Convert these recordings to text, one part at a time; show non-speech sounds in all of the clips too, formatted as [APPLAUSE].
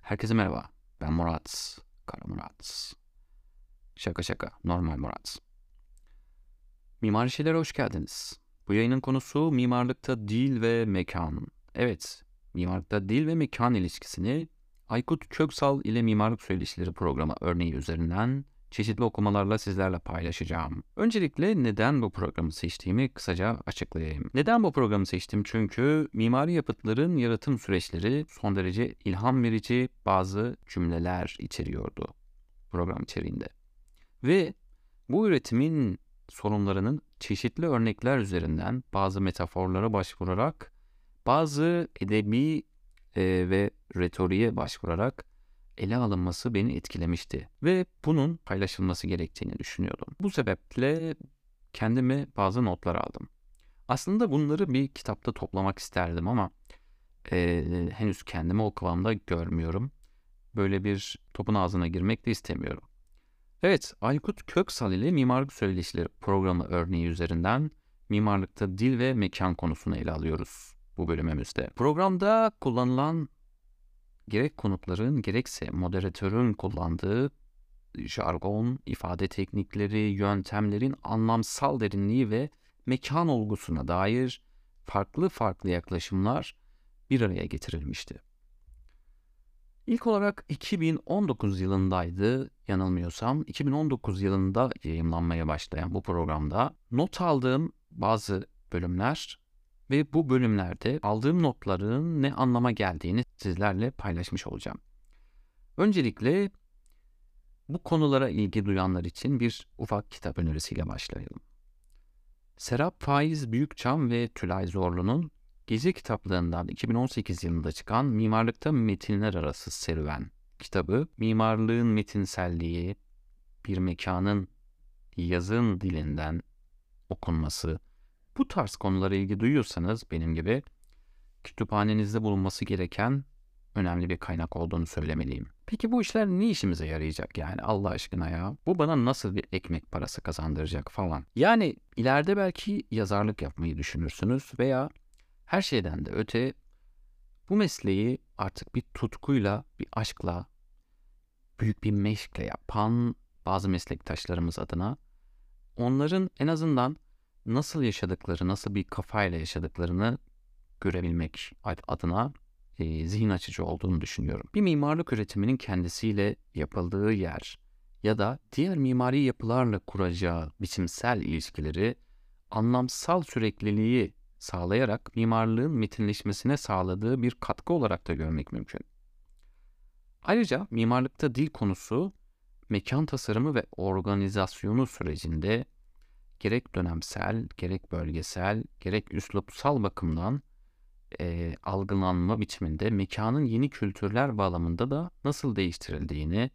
Herkese merhaba. Ben Murat. Kara Murat. Şaka şaka. Normal Murat. Mimari Şeyler'e hoş geldiniz. Bu yayının konusu mimarlıkta dil ve mekan. Evet, mimarlıkta dil ve mekan ilişkisini Aykut Köksal ile Mimarlık Söyleşileri programı örneği üzerinden çeşitli okumalarla sizlerle paylaşacağım. Öncelikle neden bu programı seçtiğimi kısaca açıklayayım. Neden bu programı seçtim? Çünkü mimari yapıtların yaratım süreçleri son derece ilham verici bazı cümleler içeriyordu program içeriğinde. Ve bu üretimin sorunlarının çeşitli örnekler üzerinden bazı metaforlara başvurarak bazı edebi e, ve retoriğe başvurarak ele alınması beni etkilemişti ve bunun paylaşılması gerektiğini düşünüyordum. Bu sebeple kendime bazı notlar aldım. Aslında bunları bir kitapta toplamak isterdim ama e, henüz kendimi o kıvamda görmüyorum. Böyle bir topun ağzına girmek de istemiyorum. Evet, Aykut Köksal ile Mimarlık Söyleşileri programı örneği üzerinden mimarlıkta dil ve mekan konusunu ele alıyoruz bu bölümümüzde. Programda kullanılan gerek konukların gerekse moderatörün kullandığı jargon, ifade teknikleri, yöntemlerin anlamsal derinliği ve mekan olgusuna dair farklı farklı yaklaşımlar bir araya getirilmişti. İlk olarak 2019 yılındaydı yanılmıyorsam. 2019 yılında yayınlanmaya başlayan bu programda not aldığım bazı bölümler ve bu bölümlerde aldığım notların ne anlama geldiğini sizlerle paylaşmış olacağım. Öncelikle bu konulara ilgi duyanlar için bir ufak kitap önerisiyle başlayalım. Serap Faiz Büyükçam ve Tülay Zorlu'nun Gece kitaplığından 2018 yılında çıkan Mimarlıkta Metinler Arası Serüven kitabı, mimarlığın metinselliği, bir mekanın yazın dilinden okunması, bu tarz konulara ilgi duyuyorsanız benim gibi kütüphanenizde bulunması gereken önemli bir kaynak olduğunu söylemeliyim. Peki bu işler ne işimize yarayacak yani Allah aşkına ya? Bu bana nasıl bir ekmek parası kazandıracak falan. Yani ileride belki yazarlık yapmayı düşünürsünüz veya her şeyden de öte bu mesleği artık bir tutkuyla, bir aşkla, büyük bir meşkle yapan bazı meslektaşlarımız adına onların en azından nasıl yaşadıkları, nasıl bir kafayla yaşadıklarını görebilmek adına e, zihin açıcı olduğunu düşünüyorum. Bir mimarlık üretiminin kendisiyle yapıldığı yer ya da diğer mimari yapılarla kuracağı biçimsel ilişkileri anlamsal sürekliliği sağlayarak mimarlığın metinleşmesine sağladığı bir katkı olarak da görmek mümkün. Ayrıca mimarlıkta dil konusu mekan tasarımı ve organizasyonu sürecinde gerek dönemsel, gerek bölgesel, gerek üslupsal bakımdan e, algılanma biçiminde mekanın yeni kültürler bağlamında da nasıl değiştirildiğini,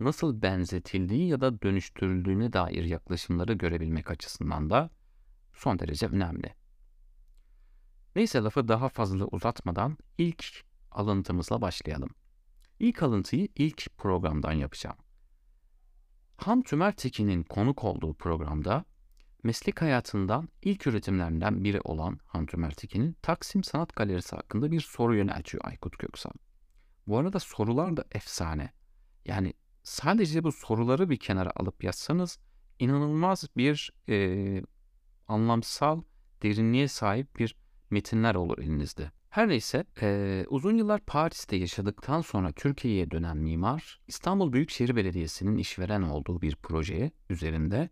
nasıl benzetildiği ya da dönüştürüldüğüne dair yaklaşımları görebilmek açısından da son derece önemli. Neyse lafı daha fazla uzatmadan ilk alıntımızla başlayalım. İlk alıntıyı ilk programdan yapacağım. Han Tümer Tekin'in konuk olduğu programda meslek hayatından ilk üretimlerinden biri olan Han Tümer Tekin'in Taksim Sanat Galerisi hakkında bir soru yöneltiyor Aykut Köksal. Bu arada sorular da efsane. Yani sadece bu soruları bir kenara alıp yazsanız inanılmaz bir e, anlamsal derinliğe sahip bir metinler olur elinizde. Her neyse e, uzun yıllar Paris'te yaşadıktan sonra Türkiye'ye dönen mimar İstanbul Büyükşehir Belediyesi'nin işveren olduğu bir projeye üzerinde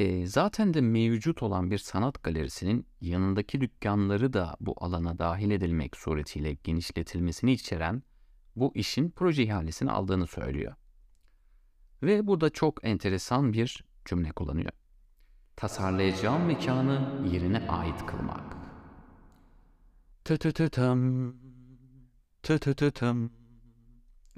e, zaten de mevcut olan bir sanat galerisinin yanındaki dükkanları da bu alana dahil edilmek suretiyle genişletilmesini içeren bu işin proje ihalesini aldığını söylüyor. Ve burada çok enteresan bir cümle kullanıyor. Tasarlayacağım mekanı yerine ait kılmak. Tı.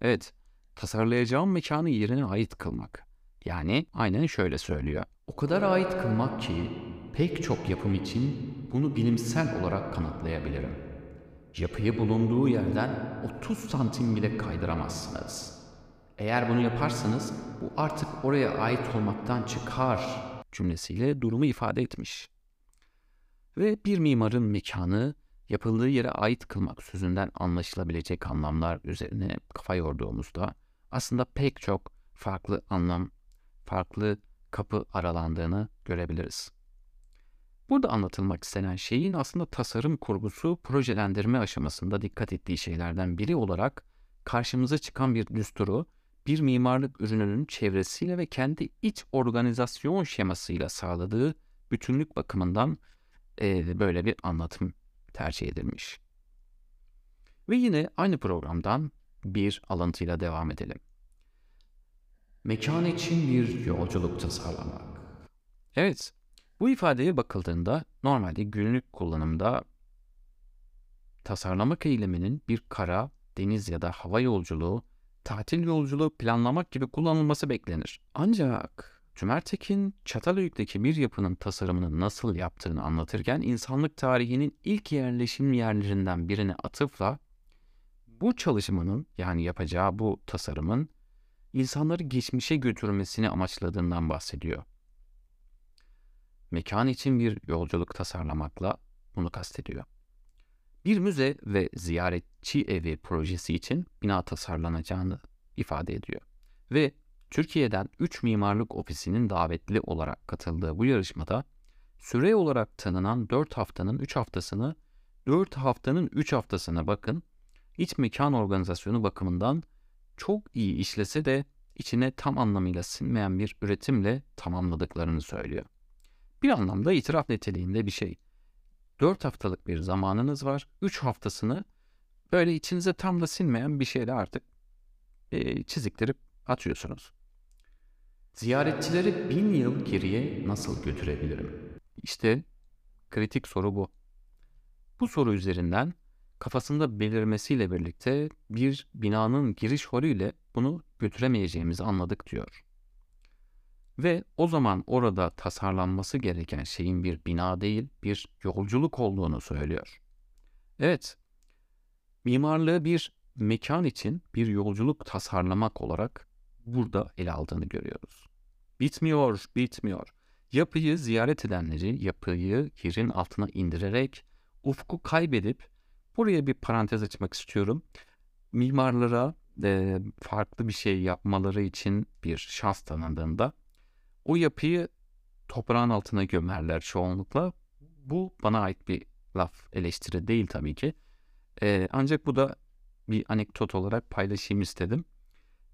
Evet, tasarlayacağım mekanı yerine ait kılmak. Yani aynen şöyle söylüyor. O kadar ait kılmak ki pek çok yapım için bunu bilimsel olarak kanıtlayabilirim. Yapıyı bulunduğu yerden 30 santim bile kaydıramazsınız. Eğer bunu yaparsanız bu artık oraya ait olmaktan çıkar cümlesiyle durumu ifade etmiş. Ve bir mimarın mekanı yapıldığı yere ait kılmak sözünden anlaşılabilecek anlamlar üzerine kafa yorduğumuzda aslında pek çok farklı anlam, farklı kapı aralandığını görebiliriz. Burada anlatılmak istenen şeyin aslında tasarım kurgusu projelendirme aşamasında dikkat ettiği şeylerden biri olarak karşımıza çıkan bir düsturu bir mimarlık ürününün çevresiyle ve kendi iç organizasyon şemasıyla sağladığı bütünlük bakımından e, böyle bir anlatım tercih edilmiş. Ve yine aynı programdan bir alıntıyla devam edelim. Mekan için bir yolculuk tasarlamak. Evet, bu ifadeye bakıldığında normalde günlük kullanımda tasarlamak eyleminin bir kara, deniz ya da hava yolculuğu, tatil yolculuğu planlamak gibi kullanılması beklenir. Ancak Cümertekin Çatalhöyük'teki bir yapının tasarımını nasıl yaptığını anlatırken insanlık tarihinin ilk yerleşim yerlerinden birine atıfla bu çalışmanın yani yapacağı bu tasarımın insanları geçmişe götürmesini amaçladığından bahsediyor. Mekan için bir yolculuk tasarlamakla bunu kastediyor. Bir müze ve ziyaretçi evi projesi için bina tasarlanacağını ifade ediyor. Ve Türkiye'den 3 mimarlık ofisinin davetli olarak katıldığı bu yarışmada süre olarak tanınan 4 haftanın 3 haftasını 4 haftanın 3 haftasına bakın iç mekan organizasyonu bakımından çok iyi işlese de içine tam anlamıyla sinmeyen bir üretimle tamamladıklarını söylüyor. Bir anlamda itiraf niteliğinde bir şey. 4 haftalık bir zamanınız var. 3 haftasını böyle içinize tam da sinmeyen bir şeyle artık e, çiziktirip atıyorsunuz. Ziyaretçileri bin yıl geriye nasıl götürebilirim? İşte kritik soru bu. Bu soru üzerinden kafasında belirmesiyle birlikte bir binanın giriş holüyle bunu götüremeyeceğimizi anladık diyor. Ve o zaman orada tasarlanması gereken şeyin bir bina değil, bir yolculuk olduğunu söylüyor. Evet, mimarlığı bir mekan için bir yolculuk tasarlamak olarak burada ele aldığını görüyoruz. Bitmiyor, bitmiyor. Yapıyı ziyaret edenleri yapıyı yerin altına indirerek ufku kaybedip buraya bir parantez açmak istiyorum. Mimarlara e, farklı bir şey yapmaları için bir şans tanındığında o yapıyı toprağın altına gömerler çoğunlukla. Bu bana ait bir laf eleştiri değil tabii ki. E, ancak bu da bir anekdot olarak paylaşayım istedim.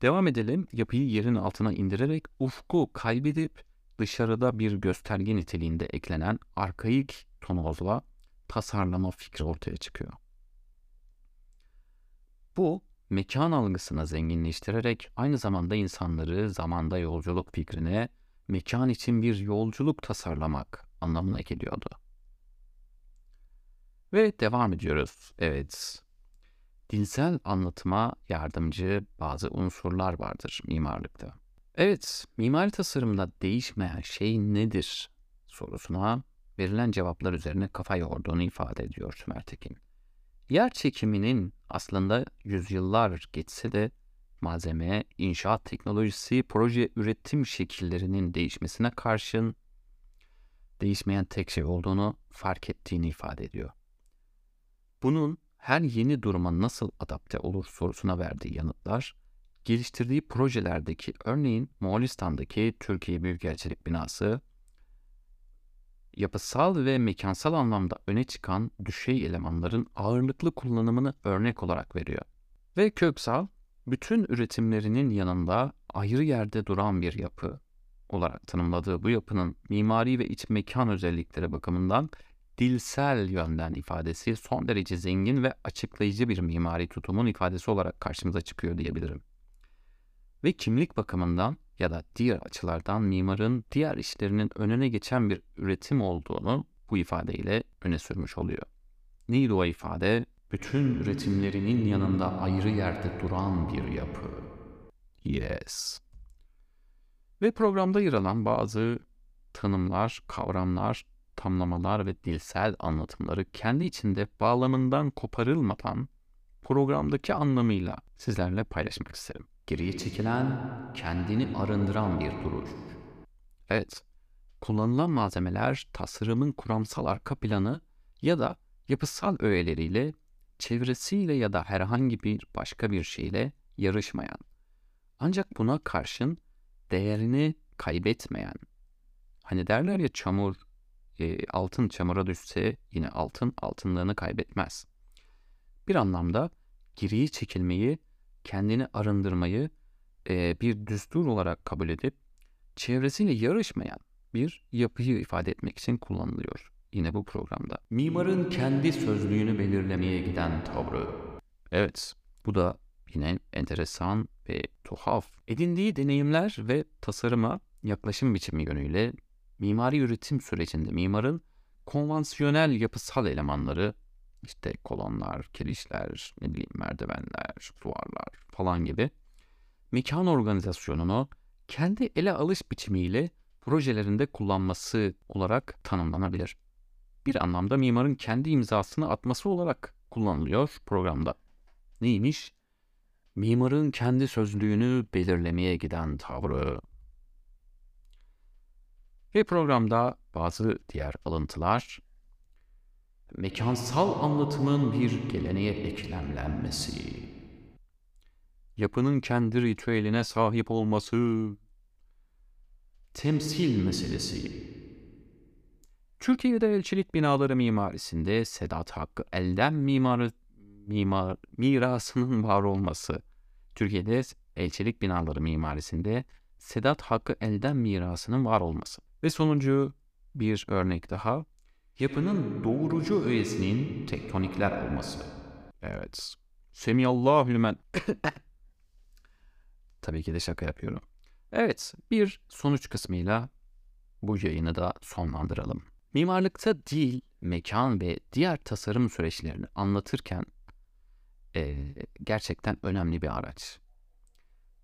Devam edelim. Yapıyı yerin altına indirerek ufku kaybedip dışarıda bir gösterge niteliğinde eklenen arkaik tonozla tasarlama fikri ortaya çıkıyor. Bu mekan algısını zenginleştirerek aynı zamanda insanları zamanda yolculuk fikrine mekan için bir yolculuk tasarlamak anlamına geliyordu. Ve devam ediyoruz. Evet, dinsel anlatıma yardımcı bazı unsurlar vardır mimarlıkta. Evet, mimari tasarımda değişmeyen şey nedir sorusuna verilen cevaplar üzerine kafa yorduğunu ifade ediyor Sümer Tekin. Yer çekiminin aslında yüzyıllar geçse de malzeme, inşaat teknolojisi, proje üretim şekillerinin değişmesine karşın değişmeyen tek şey olduğunu fark ettiğini ifade ediyor. Bunun her yeni duruma nasıl adapte olur sorusuna verdiği yanıtlar, geliştirdiği projelerdeki örneğin Moğolistan'daki Türkiye Büyükelçilik binası, yapısal ve mekansal anlamda öne çıkan düşey elemanların ağırlıklı kullanımını örnek olarak veriyor. Ve Köksal, bütün üretimlerinin yanında ayrı yerde duran bir yapı olarak tanımladığı bu yapının mimari ve iç mekan özellikleri bakımından dilsel yönden ifadesi son derece zengin ve açıklayıcı bir mimari tutumun ifadesi olarak karşımıza çıkıyor diyebilirim. Ve kimlik bakımından ya da diğer açılardan mimarın diğer işlerinin önüne geçen bir üretim olduğunu bu ifadeyle öne sürmüş oluyor. Neydi o ifade? Bütün üretimlerinin yanında ayrı yerde duran bir yapı. Yes. Ve programda yer alan bazı tanımlar, kavramlar tamlamalar ve dilsel anlatımları kendi içinde bağlamından koparılmadan programdaki anlamıyla sizlerle paylaşmak isterim. Geriye çekilen, kendini arındıran bir duruş. Evet, kullanılan malzemeler tasarımın kuramsal arka planı ya da yapısal öğeleriyle çevresiyle ya da herhangi bir başka bir şeyle yarışmayan ancak buna karşın değerini kaybetmeyen hani derler ya çamur e, altın çamura düşse yine altın altınlığını kaybetmez. Bir anlamda geriye çekilmeyi, kendini arındırmayı e, bir düstur olarak kabul edip çevresiyle yarışmayan bir yapıyı ifade etmek için kullanılıyor yine bu programda. Mimarın kendi sözlüğünü belirlemeye giden tavrı. Evet, bu da yine enteresan ve tuhaf. Edindiği deneyimler ve tasarıma yaklaşım biçimi yönüyle mimari üretim sürecinde mimarın konvansiyonel yapısal elemanları işte kolonlar, kirişler, ne bileyim merdivenler, duvarlar falan gibi mekan organizasyonunu kendi ele alış biçimiyle projelerinde kullanması olarak tanımlanabilir. Bir anlamda mimarın kendi imzasını atması olarak kullanılıyor programda. Neymiş? Mimarın kendi sözlüğünü belirlemeye giden tavrı. Ve programda bazı diğer alıntılar, mekansal anlatımın bir geleneğe eklemlenmesi, yapının kendi ritüeline sahip olması, temsil meselesi. Türkiye'de elçilik binaları mimarisinde Sedat Hakkı Elden mimarı mimar mirasının var olması. Türkiye'de elçilik binaları mimarisinde Sedat Hakkı Elden mirasının var olması. Ve sonuncu bir örnek daha. Yapının doğurucu öğesinin tektonikler olması. Evet. Semiyallahu lümen. [COUGHS] Tabii ki de şaka yapıyorum. Evet, bir sonuç kısmıyla bu yayını da sonlandıralım. Mimarlıkta dil, mekan ve diğer tasarım süreçlerini anlatırken e, gerçekten önemli bir araç.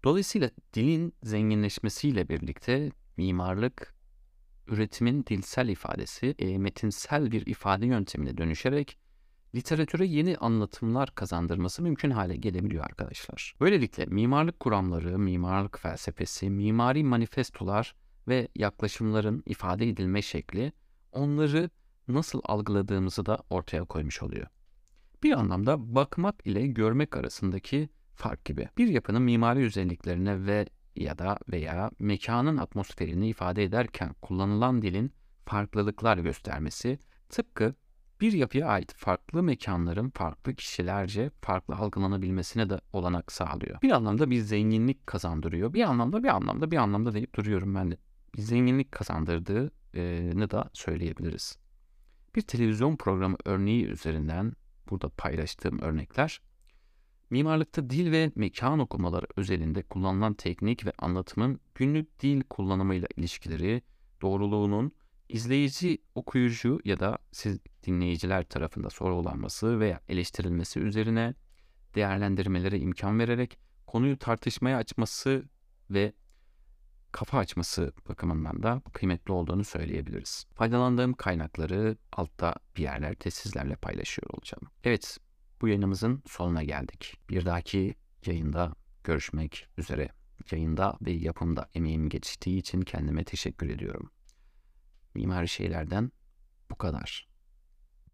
Dolayısıyla dilin zenginleşmesiyle birlikte mimarlık üretimin dilsel ifadesi e, metinsel bir ifade yöntemine dönüşerek literatüre yeni anlatımlar kazandırması mümkün hale gelebiliyor arkadaşlar. Böylelikle mimarlık kuramları, mimarlık felsefesi, mimari manifestolar ve yaklaşımların ifade edilme şekli onları nasıl algıladığımızı da ortaya koymuş oluyor. Bir anlamda bakmak ile görmek arasındaki fark gibi. Bir yapının mimari özelliklerine ve ya da veya mekanın atmosferini ifade ederken kullanılan dilin farklılıklar göstermesi tıpkı bir yapıya ait farklı mekanların farklı kişilerce farklı algılanabilmesine de olanak sağlıyor. Bir anlamda bir zenginlik kazandırıyor. Bir anlamda bir anlamda bir anlamda deyip duruyorum ben de. Bir zenginlik kazandırdığını da söyleyebiliriz. Bir televizyon programı örneği üzerinden burada paylaştığım örnekler mimarlıkta dil ve mekan okumaları özelinde kullanılan teknik ve anlatımın günlük dil kullanımıyla ilişkileri, doğruluğunun izleyici, okuyucu ya da siz dinleyiciler tarafında sorgulanması veya eleştirilmesi üzerine değerlendirmelere imkan vererek konuyu tartışmaya açması ve kafa açması bakımından da kıymetli olduğunu söyleyebiliriz. Faydalandığım kaynakları altta bir yerlerde sizlerle paylaşıyor olacağım. Evet, bu yayınımızın sonuna geldik. Bir dahaki yayında görüşmek üzere. Yayında ve yapımda emeğim geçtiği için kendime teşekkür ediyorum. Mimari şeylerden bu kadar.